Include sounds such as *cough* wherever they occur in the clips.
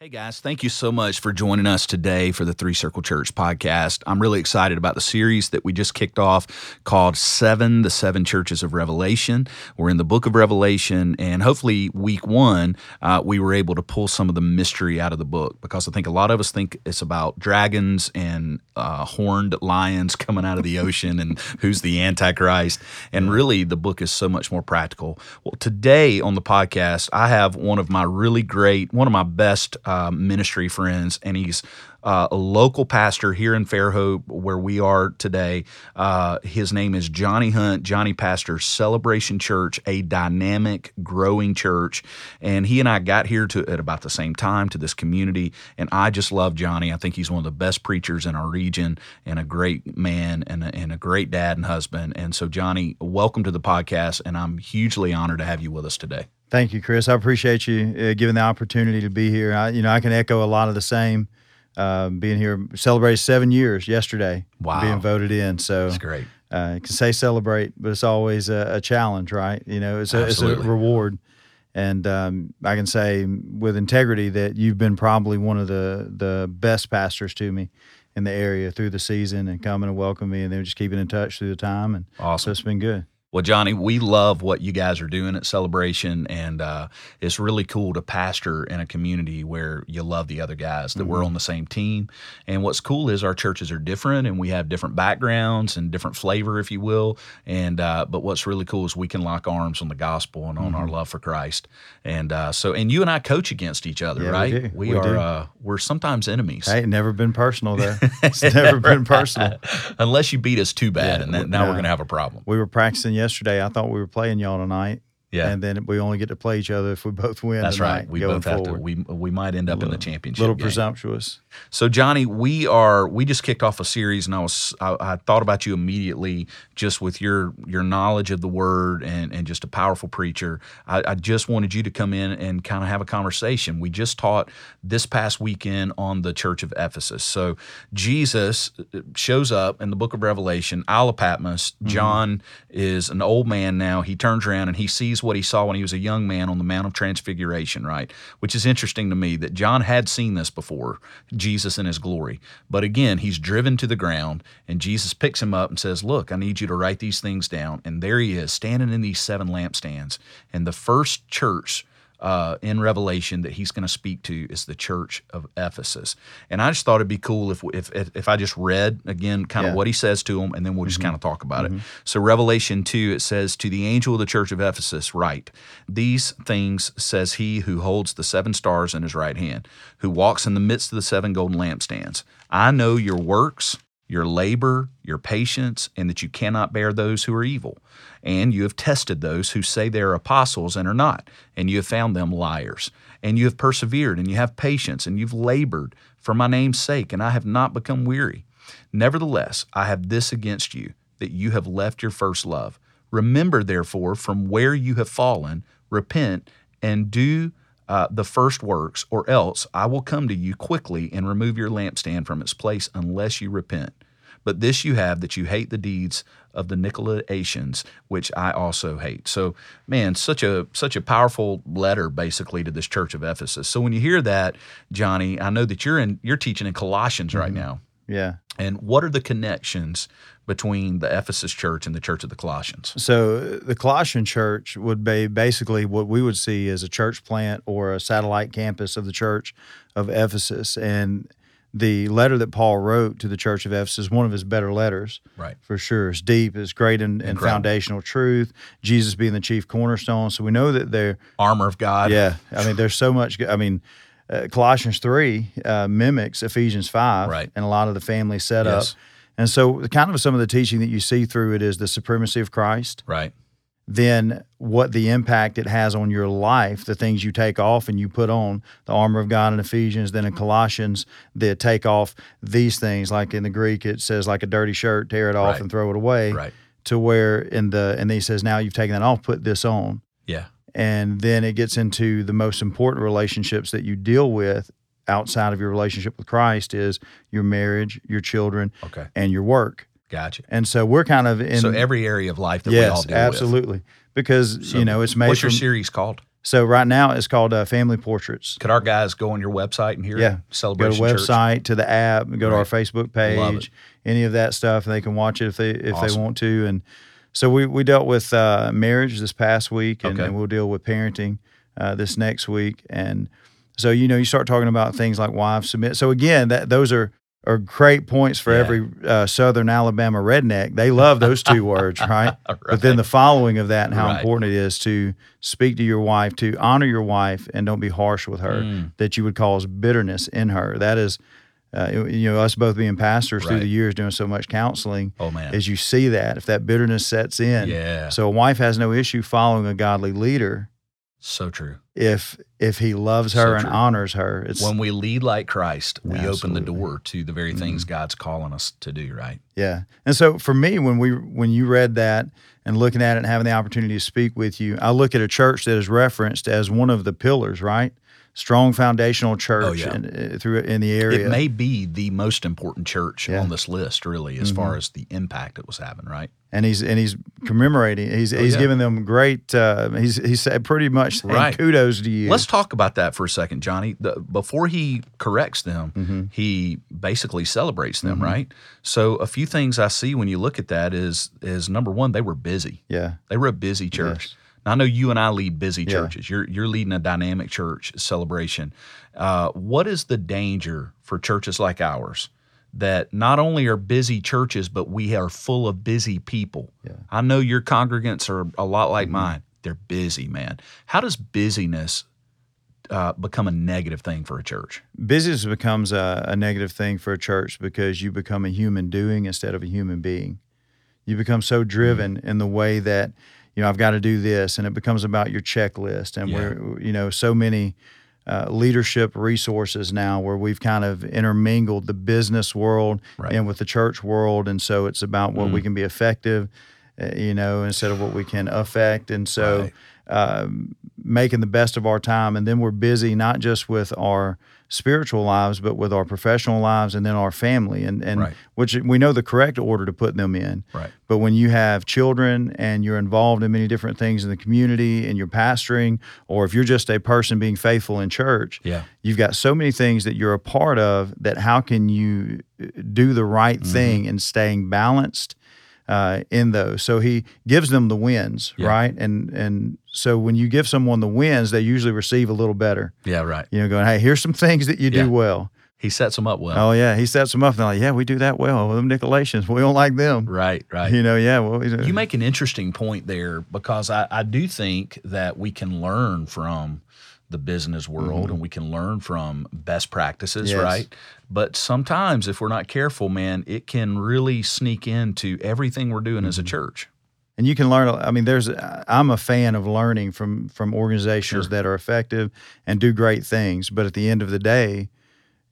Hey guys, thank you so much for joining us today for the Three Circle Church podcast. I'm really excited about the series that we just kicked off called Seven, the Seven Churches of Revelation. We're in the book of Revelation, and hopefully, week one, uh, we were able to pull some of the mystery out of the book because I think a lot of us think it's about dragons and uh, horned lions *laughs* coming out of the ocean and who's the Antichrist. And really, the book is so much more practical. Well, today on the podcast, I have one of my really great, one of my best uh, ministry friends, and he's uh, a local pastor here in Fairhope, where we are today. Uh, his name is Johnny Hunt. Johnny pastors Celebration Church, a dynamic, growing church, and he and I got here to at about the same time to this community. And I just love Johnny. I think he's one of the best preachers in our region, and a great man, and a, and a great dad and husband. And so, Johnny, welcome to the podcast, and I'm hugely honored to have you with us today. Thank you, Chris. I appreciate you uh, giving the opportunity to be here. I, you know, I can echo a lot of the same. Uh, being here, celebrated seven years yesterday. Wow. Being voted in. So That's great. Uh, you can say celebrate, but it's always a, a challenge, right? You know, it's a, it's a reward. And um, I can say with integrity that you've been probably one of the the best pastors to me in the area through the season and coming and welcoming me, and then just keeping in touch through the time. And so Awesome. it's been good. Well, Johnny, we love what you guys are doing at Celebration, and uh, it's really cool to pastor in a community where you love the other guys, that we're on the same team. And what's cool is our churches are different, and we have different backgrounds and different flavor, if you will. And uh, but what's really cool is we can lock arms on the gospel and on our love for Christ. And uh, so, and you and I coach against each other, Yeah, we right? do. We, We are. Uh, we're sometimes enemies. Hey, never been personal though. *laughs* it's never been personal. Unless you beat us too bad, Yeah, and then, we- now we're going to have a problem. We were practicing yesterday. I thought we were playing y'all tonight. Yeah. And then we only get to play each other if we both win. That's right. We both have to. forward. We we might end up in the championship. A little game. presumptuous. So Johnny, we are we just kicked off a series, and I was I, I thought about you immediately just with your your knowledge of the word and and just a powerful preacher. I, I just wanted you to come in and kind of have a conversation. We just taught this past weekend on the Church of Ephesus. So Jesus uh, shows up in the Book of Revelation, Isle of Patmos. John is an old man now. He turns around and he sees what he saw when he was a young man on the Mount of Transfiguration, right? Which is interesting to me that John had seen this before, Jesus in his glory. But again, he's driven to the ground and Jesus picks him up and says, Look, I need you to write these things down. And there he is, standing in these seven lampstands. And the first church uh, in Revelation that he's going to speak to is the church of Ephesus. And I just thought it'd be cool if if if, I just read again kind of Yeah. what he says to them, and then we'll just kind of talk about it. So Revelation two, it says, "To the angel of the church of Ephesus, write: These things says he who holds the seven stars in his right hand, who walks in the midst of the seven golden lampstands. I know your works." Your labor, your patience, and that you cannot bear those who are evil. And you have tested those who say they are apostles and are not, and you have found them liars. And you have persevered, and you have patience, and you've labored for my name's sake, and I have not become weary. Nevertheless, I have this against you, that you have left your first love. Remember, therefore, from where you have fallen, repent, and do uh, the first works, or else I will come to you quickly and remove your lampstand from its place unless you repent. But this you have that you hate the deeds of the Nicolaitans, which I also hate. So, man, such a such a powerful letter basically to this church of Ephesus. So when you hear that, Johnny, I know that you're in you're teaching in Colossians right now. Yeah. And what are the connections between the Ephesus church and the church of the Colossians? So the Colossian church would be basically what we would see as a church plant or a satellite campus of the church of Ephesus. And the letter that Paul wrote to the church of Ephesus is one of his better letters. Right. For sure. It's deep, it's great in, in foundational truth, Jesus being the chief cornerstone. So we know that they're Armor of God. Yeah, I mean, there's so much. I mean, uh, Colossians three uh, mimics Ephesians five, Right. And a lot of the family setup. Yes. And so, kind of some of the teaching that you see through it is the supremacy of Christ. Right. Then, what the impact it has on your life, the things you take off and you put on, the armor of God in Ephesians. Then in Colossians, they take off these things. Like in the Greek, it says like a dirty shirt, tear it off Right. and throw it away. Right. To where in the and then he says, now you've taken that off, put this on Yeah. And then it gets into the most important relationships that you deal with outside of your relationship with Christ is your marriage, your children, Okay. and your work. Gotcha. And so we're kind of in so every area of life that we all yes, deal absolutely, because. So you know it's made What's your from series called? So right now it's called uh, Family Portraits. Could our guys go on your website and hear Yeah. Go celebration to Church? website to the app, go to our Right. Facebook page, any of that stuff. and They can watch it if they if they want to. And so we we dealt with uh, marriage this past week, and, Okay. and we'll deal with parenting uh, this next week. And so you know you start talking about things like wives submit. So again, that those are are great points for Yeah. every uh, Southern Alabama redneck. They love those two *laughs* words, right? But then the following of that and how Right. important it is to speak to your wife, to honor your wife, and don't be harsh with her. Mm. That you would cause bitterness in her. That is, uh, you know, us both being pastors through the years doing so much counseling. Oh man. As you see that, if that bitterness sets in, yeah. so a wife has no issue following a godly leader So true. if if he loves her So and honors her. It's When we lead like Christ, we open the Mm-hmm. door to the very things God's calling us to do, right? Yeah. And so for me, when we when you read that and looking at it and having the opportunity to speak with you, I look at a church that is referenced as one of the pillars, right? Strong foundational church Oh, yeah. in, uh, through in the area. It may be the most important church Yeah. Mm-hmm. on this list, really, as far as the impact it was having, right? and he's and he's commemorating. He's he's Oh, yeah. giving them great. Uh, he's he's said pretty much Right. kudos to you. Let's talk about that for a second, Johnny. The, before he corrects them, Mm-hmm. he basically celebrates them, right? So a few things I see when you look at that is is number one, they were busy. yeah. They were a busy church. Yes. I know you and I lead busy Yeah. churches. You're you're leading a dynamic church celebration. Uh, what is the danger for churches like ours that not only are busy churches, but we are full of busy people? Yeah. Mm-hmm. I know your congregants are a lot like mine. They're busy, man. How does busyness uh, become a negative thing for a church? Business becomes a, a negative thing for a church because you become a human doing instead of a human being. You become so driven Mm-hmm. in the way that you know I've got to do this, and it becomes about your checklist. And Yeah. we're you know so many uh, leadership resources now where we've kind of intermingled the business world Right. and with the church world, and so it's about what Mm. we can be effective, uh, you know, instead of what we can affect. And so Right. um, making the best of our time. And then we're busy not just with our spiritual lives, but with our professional lives and then our family, and, and Right. which we know the correct order to put them in. Right. But when you have children and you're involved in many different things in the community and you're pastoring, or if you're just a person being faithful in church, Yeah. you've got so many things that you're a part of that how can you do the right Mm-hmm. thing and staying balanced uh, in those so he gives them the wins Yeah. right and and so when you give someone the wins they usually receive a little better Yeah. Right. you know going hey here's some things that you Yeah. do well He sets them up well. oh yeah he sets them up and they're like yeah we do that well with them Nicolaitans we don't like them Right. Right. you know yeah well you know, You make an interesting point there because I, I do think that we can learn from the business world and we can learn from best practices, Mm-hmm. Yes. right? But sometimes, if we're not careful, man, it can really sneak into everything we're doing Mm-hmm. as a church. and you can learn i mean there's i'm a fan of learning from from organizations Sure. that are effective and do great things but at the end of the day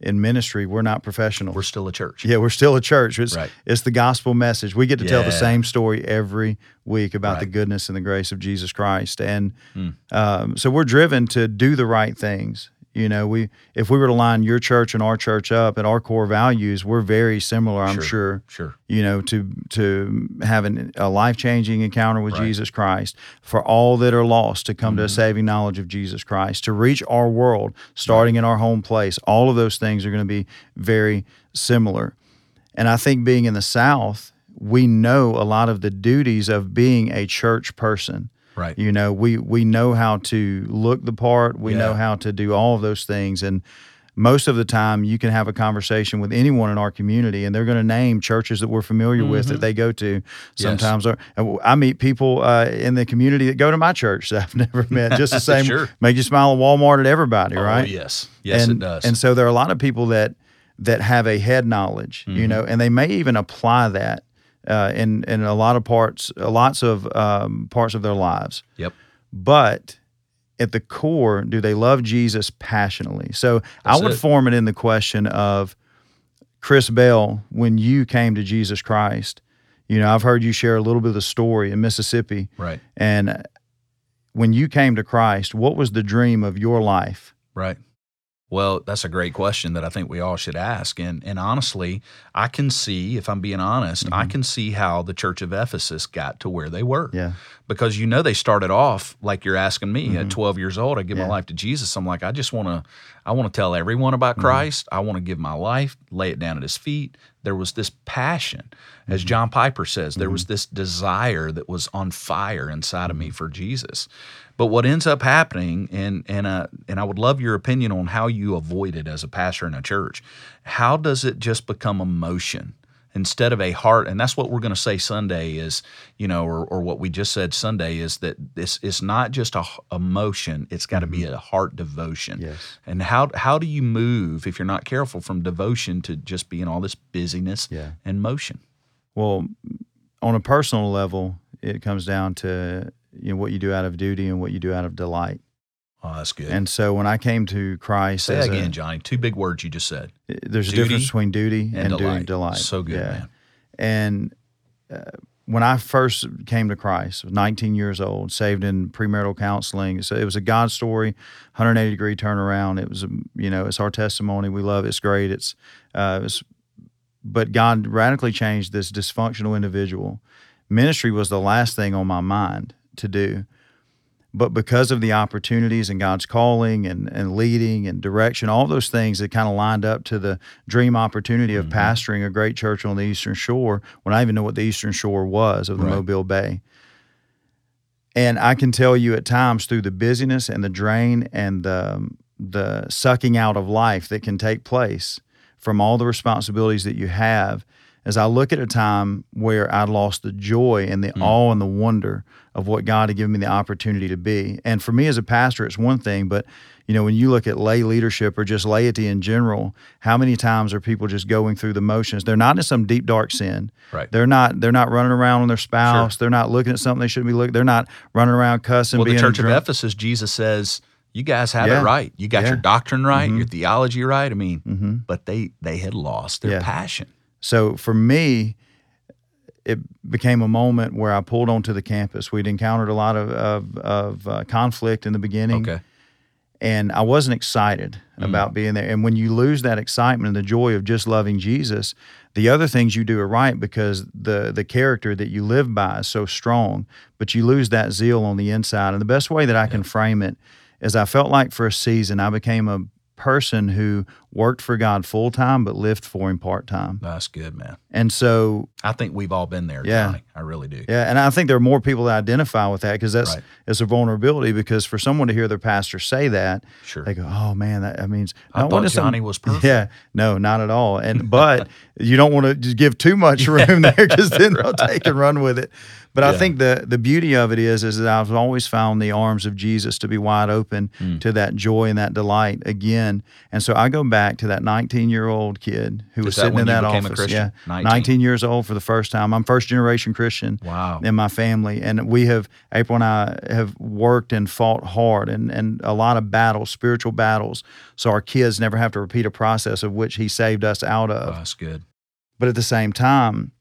in ministry we're not professionals. We're still a church. yeah we're still a church. It's, Right. it's the gospel message. We get to tell the same story every week about the goodness and the grace of jesus christ. And Hmm. um, so we're driven to do the right things you know we if we were to line your church and our church up and our core values we're very similar i'm sure Sure. you know, to to have an, a life changing encounter with Right. Mm-hmm. Jesus Christ, for all that are lost to come to a saving knowledge of Jesus Christ, to reach our world, starting in our home place. All of those things are going to be very similar. And I think being in the South, we know a lot of the duties of being a church person. Right. You know, we we know how to look the part. We know how to do all of those things, and most of the time, you can have a conversation with anyone in our community, and they're going to name churches that we're familiar with Mm-hmm. that they go to. Sometimes, or and I meet people uh, in the community that go to my church that *laughs* I've never met. Just the *laughs* same, Sure. make you smile at Walmart at everybody, right? Oh, yes. Yes, and, it does. And so there are a lot of people that that have a head knowledge, Mm-hmm. you know, and they may even apply that uh, in in a lot of parts, uh, lots of um, parts of their lives. yep. But at the core, do they love Jesus passionately? So I would it. form it in the question of Chris Bell, when you came to Jesus Christ. You know, I've heard you share a little bit of the story in Mississippi, Right. and when you came to Christ, what was the dream of your life? Right. Well, that's a great question that I think we all should ask. And and honestly, I can see, if I'm being honest, Mm-hmm. I can see how the church of Ephesus got to where they were. Yeah. Because you know they started off like you're asking me at 12 years old, I give my Mm-hmm. Life to Jesus. I'm like, I just want to I want to tell everyone Mm-hmm. about Christ. I want to give my life, lay it down at his feet. There was this passion. As Mm-hmm. John Piper says, there was this desire that was on fire inside of me Mm-hmm. for Jesus. But what ends up happening, and and uh, and I would love your opinion on how you avoid it as a pastor in a church. How does it just become emotion instead of a heart? And that's what we're going to say Sunday is, you know, or, or what we just said Sunday is that this is not just a emotion; it's got to be a heart devotion. Mm-hmm. Yes. And how how do you move if you're not careful from devotion to just being all this busyness Yeah. and motion? Well, on a personal level, it comes down to you know what you do out of duty and what you do out of delight. Oh, that's good. And so when I came to Christ, Say that a- again, Johnny. Two big words you just said. there's a difference between duty and and, doing delight. delight. So good, man. And uh, when I first came to Christ, I was 19 years old, saved in premarital counseling. So it was a God story, 180 degree turnaround. It was, a, you know, it's our testimony. We love it. It's great. It's, uh, it's, but God radically changed this dysfunctional individual. Ministry was the last thing on my mind to do. But because of the opportunities and God's calling and, and leading and direction, all those things that kind of lined up to the dream opportunity of mm-hmm. pastoring a great church on the Eastern Shore when I even know what the Eastern Shore was of the Right. Mobile Bay. And I can tell you at times through the busyness and the drain and the, the sucking out of life that can take place from all the responsibilities that you have, as I look at a time where I lost the joy and the awe and the wonder of what God had given me the opportunity to be. And for me as a pastor, it's one thing, but you know, when you look at lay leadership or just laity in general, how many times are people just going through the motions? They're not in some deep dark sin. Right. They're not they're not running around on their spouse. They're not looking at something they shouldn't be looking. They're not running around cussing. Well, the church of. Ephesus, Jesus says, "You guys have Yeah. it right. You got Yeah. your doctrine right, your theology right. I mean, Mhm. but they they had lost their Yeah. passion. So for me, it became a moment where I pulled onto the campus. We'd encountered a lot of of, of uh, conflict in the beginning, Okay, and I wasn't excited about being there. And when you lose that excitement and the joy of just loving Jesus, the other things you do are right because the the character that you live by is so strong, but you lose that zeal on the inside. And the best way that I can frame it is I felt like for a season I became a person who worked for God full time but lived for him part time. that's good, man. And so I think we've all been there, Yeah. Johnny. I really do. yeah, and I think there are more people that identify with that because that's Right. it's a vulnerability. Because for someone to hear their pastor say that, Sure. they go, "Oh man, that, that means." I thought Johnny was *laughs* perfect. Yeah, no, not at all. And but you don't want to give too much *laughs* room there because then they'll take and run with it. But I think the the beauty of it is is that I've always found the arms of Jesus to be wide open Mm. to that joy and that delight again. And so I go back to that 19 year old kid who was sitting in that a office. Christian? Yeah, 19. 19 years old for the first time. I'm first generation Christian Wow. in my family. And we have, April and I have worked and fought hard and, and a lot of battles, spiritual battles, so our kids never have to repeat a process of which He saved us out Oh, of. that's good. But at the same time,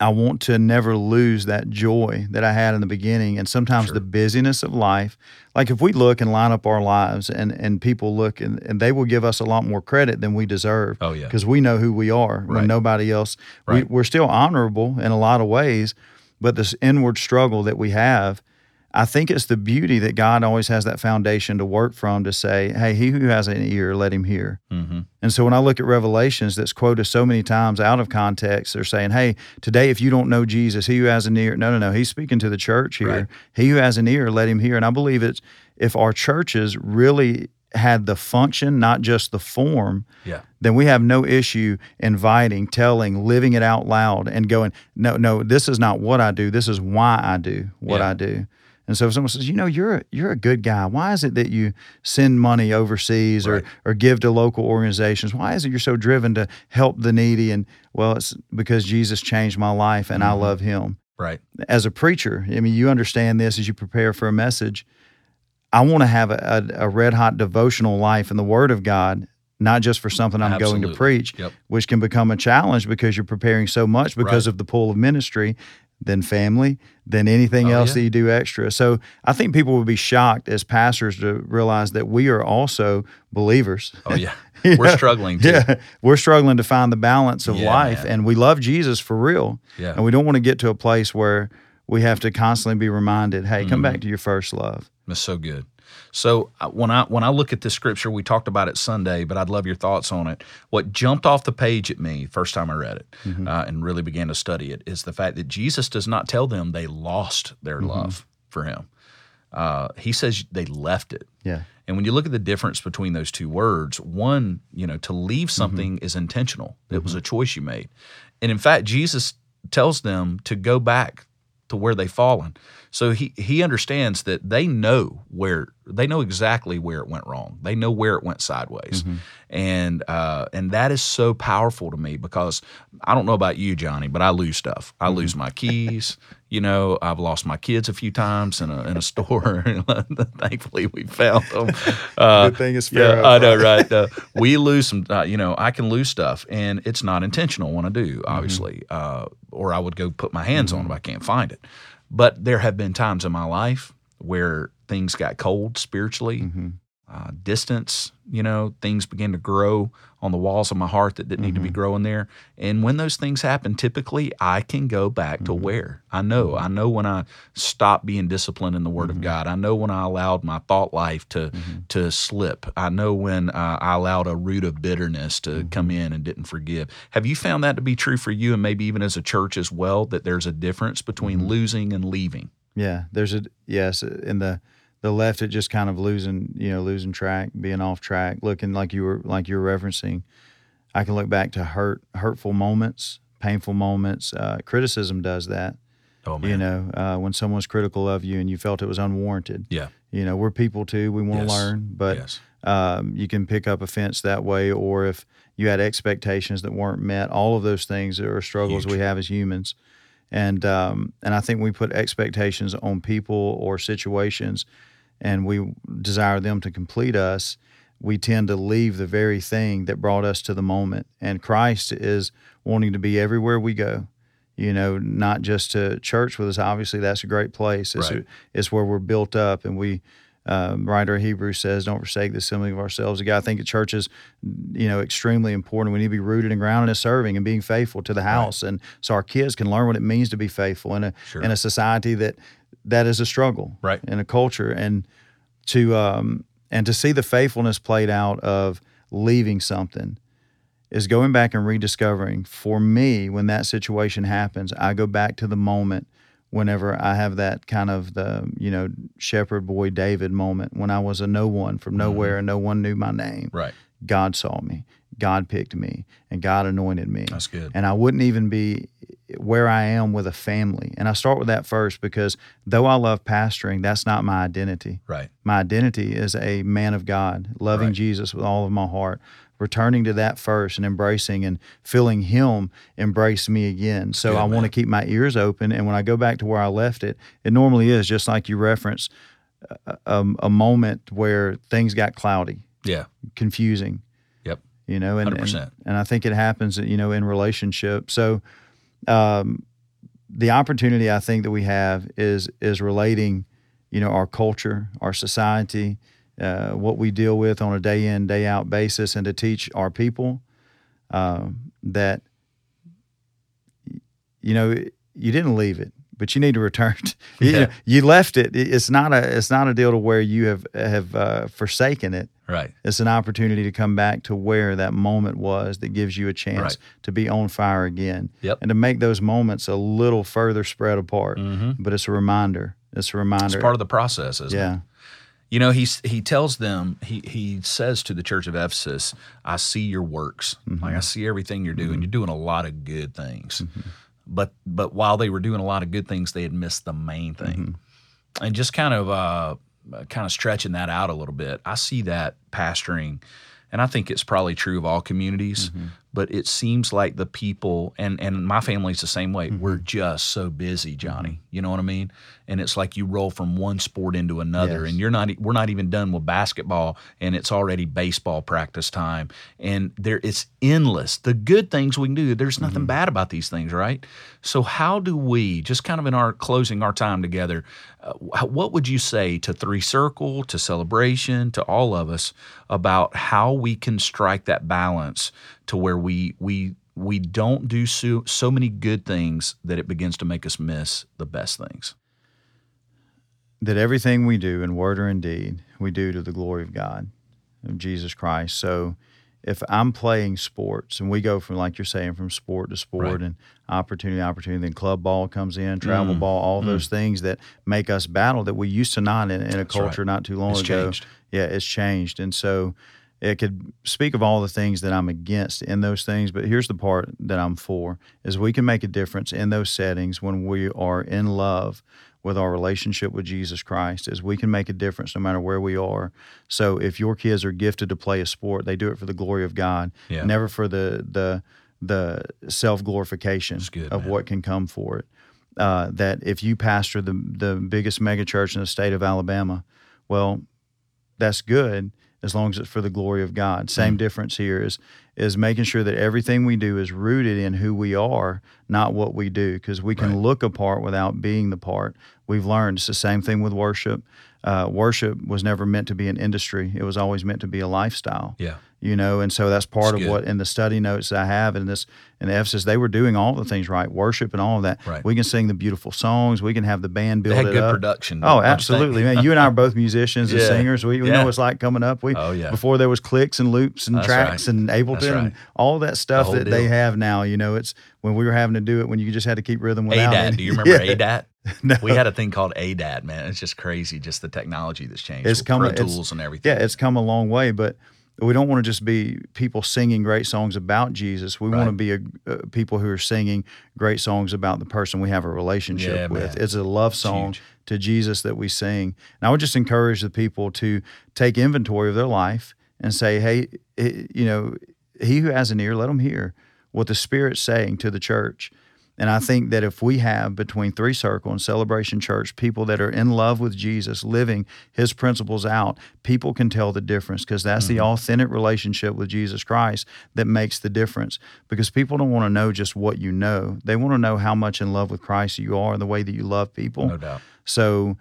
I want to never lose that joy that I had in the beginning. And sometimes Sure. the busyness of life, like if we look and line up our lives and, and people look and, and they will give us a lot more credit than we deserve Oh yeah. because we know who we are Right. when nobody else. Right. We, we're still honorable in a lot of ways, but this inward struggle that we have, I think it's the beauty that God always has that foundation to work from to say, "Hey, he who has an ear, let him hear." Mm-hmm. And so when I look at Revelations that's quoted so many times out of context, they're saying, hey, today, if you don't know Jesus, he who has an ear, no, no, no, he's speaking to the church here. Right. He who has an ear, let him hear. And I believe it's if our churches really had the function, not just the form, Yeah. then we have no issue inviting, telling, living it out loud, and going, no, no, this is not what I do. This is why I do what Yeah. I do. And so if someone says, you know, you're a, you're a good guy. Why is it that you send money overseas Right. or or give to local organizations? Why is it you're so driven to help the needy? And well, it's because Jesus changed my life and I Mhm. love Him. Right. As a preacher, I mean, you understand this as you prepare for a message. I want to have a, a, a red hot devotional life in the Word of God, not just for something I'm going to preach, Yep. which can become a challenge because you're preparing so much because Right. of the pull of ministry then family, than anything Oh, else yeah. that you do extra. So I think people would be shocked as pastors to realize that we are also believers. Oh yeah, *laughs* we're know? struggling too. Yeah, we're struggling to find the balance of Yeah, life, man. and we love Jesus for real, Yeah. and we don't want to get to a place where we have to constantly be reminded, "Hey, Mm-hmm. come back to your first love." That's so good. So uh, when I when I look at this scripture, we talked about it Sunday, but I'd love your thoughts on it. What jumped off the page at me first time I read it uh, and really began to study it is the fact that Jesus does not tell them they lost their love for Him. Uh, he says they left it. Yeah, And when you look at the difference between those two words, one, you know, to leave something is intentional. It was a choice you made. And in fact, Jesus tells them to go back to where they've fallen. So he he understands that they know where they know exactly where it went wrong. They know where it went sideways, and uh, and that is so powerful to me because I don't know about you, Johnny, but I lose stuff. I lose my keys. *laughs* You know, I've lost my kids a few times in a in a store. *laughs* Thankfully, we found them. *laughs* Uh, Good thing it's yeah, I know, right? Uh, we lose some. Uh, you know, I can lose stuff, and it's not intentional when I do, obviously. Uh, or I would go put my hands on it if I can't find it. But there have been times in my life where things got cold spiritually, mm-hmm. Uh, distance. You know, things begin to grow on the walls of my heart that didn't need to be mm-hmm. growing there. And when those things happen, typically I can go back to mm-hmm. where I know. I know when I stopped being disciplined in the Word of mm-hmm. God. I know when I allowed my thought life to to slip. I know when uh, I allowed a root of bitterness to come in and didn't forgive. Have you found that to be true for you, and maybe even as a church as well? That there's a difference between losing and leaving. yeah. There's a yes in the the left it just kind of losing you know losing track, being off track, looking like you were like you were referencing. I can look back to hurt hurtful moments, painful moments. Uh, criticism does that. Oh man, You know, uh, when someone's critical of you and you felt it was unwarranted. yeah, You know, we're people too. We want to Yes. learn, but yes, um, you can pick up offense that way. Or if you had expectations that weren't met, all of those things are struggles Huge. we have as humans. And um, and I think we put expectations on people or situations, and we desire them to complete us. We tend to leave the very thing that brought us to the moment. And Christ is wanting to be everywhere we go. You know, not just to church with us. Obviously, that's a great place. It's, Right. it's where we're built up, and we um, writer of Hebrews says, "Don't forsake the assembly of ourselves." Again, I think the church is, you know, extremely important. We need to be rooted and grounded in serving and being faithful to the house, and so our kids can learn what it means to be faithful in a Sure. in a society that that is a struggle, Right. In a culture, and to um, and to see the faithfulness played out of leaving something is going back and rediscovering. For me, when that situation happens, I go back to the moment whenever I have that kind of the you know shepherd boy David moment when I was a no one from nowhere and no one knew my name. right. God saw me, God picked me, and God anointed me. That's good. And I wouldn't even be where I am with a family. And I start with that first because though I love pastoring, that's not my identity. Right. My identity is a man of God, loving Right. Jesus with all of my heart, returning to that first and embracing and feeling Him embrace me again. So Good, I want to keep my ears open. And when I go back to where I left it, it normally is just like you referenced a, a, a moment where things got cloudy, Yeah. confusing. You know and, and 100%. and I think it happens you know in relationships so um, the opportunity I think that we have is is relating you know our culture our society uh, what we deal with on a day in day out basis and to teach our people um, that you know you didn't leave it but you need to return to, *laughs* you, Yeah. you left it It- it's not a it's not a deal to where you have have uh, forsaken it Right. it's an opportunity to come back to where that moment was that gives you a chance Right. to be on fire again Yep. and to make those moments a little further spread apart Mm-hmm. but it's a reminder it's a reminder It's part of the process, isn't it? yeah You know, he's he tells them he he says to the church of Ephesus, "I see your works. Like I see everything you're doing. You're doing a lot of good things." But but while they were doing a lot of good things, they had missed the main thing. And just kind of uh, kind of stretching that out a little bit, I see that pastoring, and I think it's probably true of all communities. But it seems like the people and and my family's the same way. Mm-hmm. We're just so busy, Johnny. You know what I mean? And it's like you roll from one sport into another, Yes. and you're not. We're not even done with basketball, and it's already baseball practice time, and there it's endless. The good things we can do. There's nothing Mm-hmm. bad about these things, right? So how do we just kind of in our closing our time together? Uh, what would you say to Three Circle, to Celebration, to all of us about how we can strike that balance to where we we we don't do so, so many good things that it begins to make us miss the best things. that everything we do in word or in deed, we do to the glory of God, of Jesus Christ. So if I'm playing sports and we go from, like you're saying, from sport to sport Right. and opportunity, to opportunity, then club ball comes in, travel Mm, ball, all mm. those things that make us battle that we used to not in, in a That's right. culture not too long It's ago. changed. Yeah, it's changed. And so it could speak of all the things that I'm against in those things, but here's the part that I'm for is we can make a difference in those settings when we are in love with our relationship with Jesus Christ is we can make a difference no matter where we are. So if your kids are gifted to play a sport, they do it for the glory of God, Yeah. never for the the the self glorification of man. what can come for it. Uh, that if you pastor the the biggest megachurch in the state of Alabama, well, that's good as long as it's for the glory of God. Same mm. difference here is is making sure that everything we do is rooted in who we are, not what we do, because we can Right. look apart without being the part. We've learned it's the same thing with worship. Uh, worship was never meant to be an industry; it was always meant to be a lifestyle Yeah. you know and so that's part That's of good. what in the study notes i have in this in ephesus they were doing all the things right worship and all of that Right. we can sing the beautiful songs we can have the band build They had it good up production. oh don't you think? absolutely man *laughs* you and i are both musicians and singers we, we Yeah. know what it's like coming up we Oh, yeah. before there was clicks and loops and That's tracks right. and ableton right. and all that stuff whole that they have now you know it's when we were having to do it when you just had to keep rhythm without ADAT. any- Do you remember *laughs* Yeah. ADAT? *laughs* No. We had a thing called ADAT, man. It's just crazy, just the technology that's changed. It's coming- Pro it's- Tools and everything. Yeah, it's come a long way, but we don't want to just be people singing great songs about Jesus. We want to be a, uh, people who are singing great songs about the person we have a relationship Yeah, with. man. It's a love song to Jesus that we sing. And I would just encourage the people to take inventory of their life and say, hey, eh, you know, he who has an ear, let him hear what the Spirit's saying to the church. And I think that if we have between Three Circle and Celebration Church people that are in love with Jesus, living his principles out, people can tell the difference because that's the mm-hmm. authentic relationship with Jesus Christ that makes the difference. Because people don't want to know just what you know, they want to know how much in love with Christ you are and the way that you love people. No doubt. So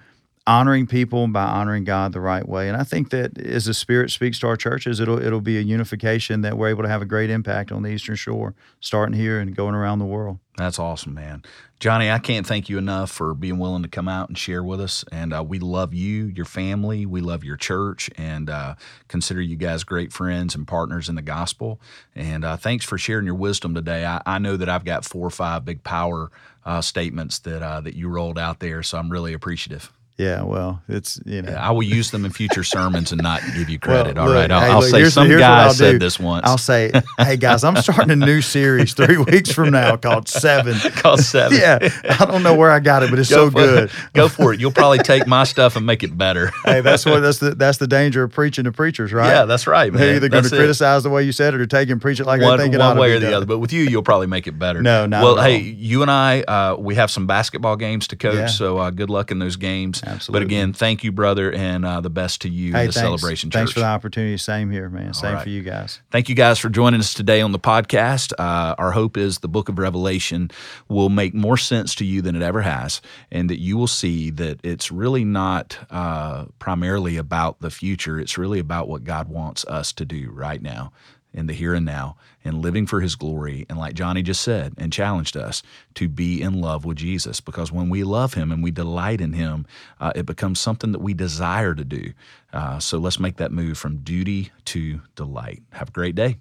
honoring people by honoring God the right way. And I think that as the Spirit speaks to our churches, it'll it'll be a unification that we're able to have a great impact on the Eastern Shore, starting here and going around the world. That's awesome, man. Johnny, I can't thank you enough for being willing to come out and share with us. And uh, we love you, your family. We love your church and uh, consider you guys great friends and partners in the gospel. And uh, thanks for sharing your wisdom today. I, I know that I've got four or five big power uh, statements that uh, that you rolled out there, so I'm really appreciative. Yeah, well, it's you know. I will use them in future sermons and not give you Well, credit. All look, right, I'll, hey, I'll look, say some guy said this once. I'll say, hey guys, I'm starting a new series *laughs* three weeks from now called Seven. *laughs* Call seven. Yeah, I don't know where I got it, but it's Go so good. It. *laughs* Go for it. You'll probably take my stuff and make it better. hey, that's what that's the that's the danger of preaching to preachers, right? Yeah, that's right, man. They're either going to it. criticize the way you said it or take and preach it like one, they think it one way or the done. other. But with you, you'll probably make it better. No, not Well, hey, all. you and I, uh, we have some basketball games to coach, Yeah. so uh, good luck in those games. But again, thank you, brother, and uh, the best to you, Hey, the thanks. Celebration Thanks for the opportunity. Same here, man. Same right. for you guys. Thank you guys for joining us today on the podcast. Uh, our hope is the book of Revelation will make more sense to you than it ever has, and that you will see that it's really not uh, primarily about the future. It's really about what God wants us to do right now, in the here and now, and living for His glory. And like Johnny just said and challenged us, to be in love with Jesus. Because when we love Him and we delight in Him, uh, it becomes something that we desire to do. Uh, so let's make that move from duty to delight. Have a great day.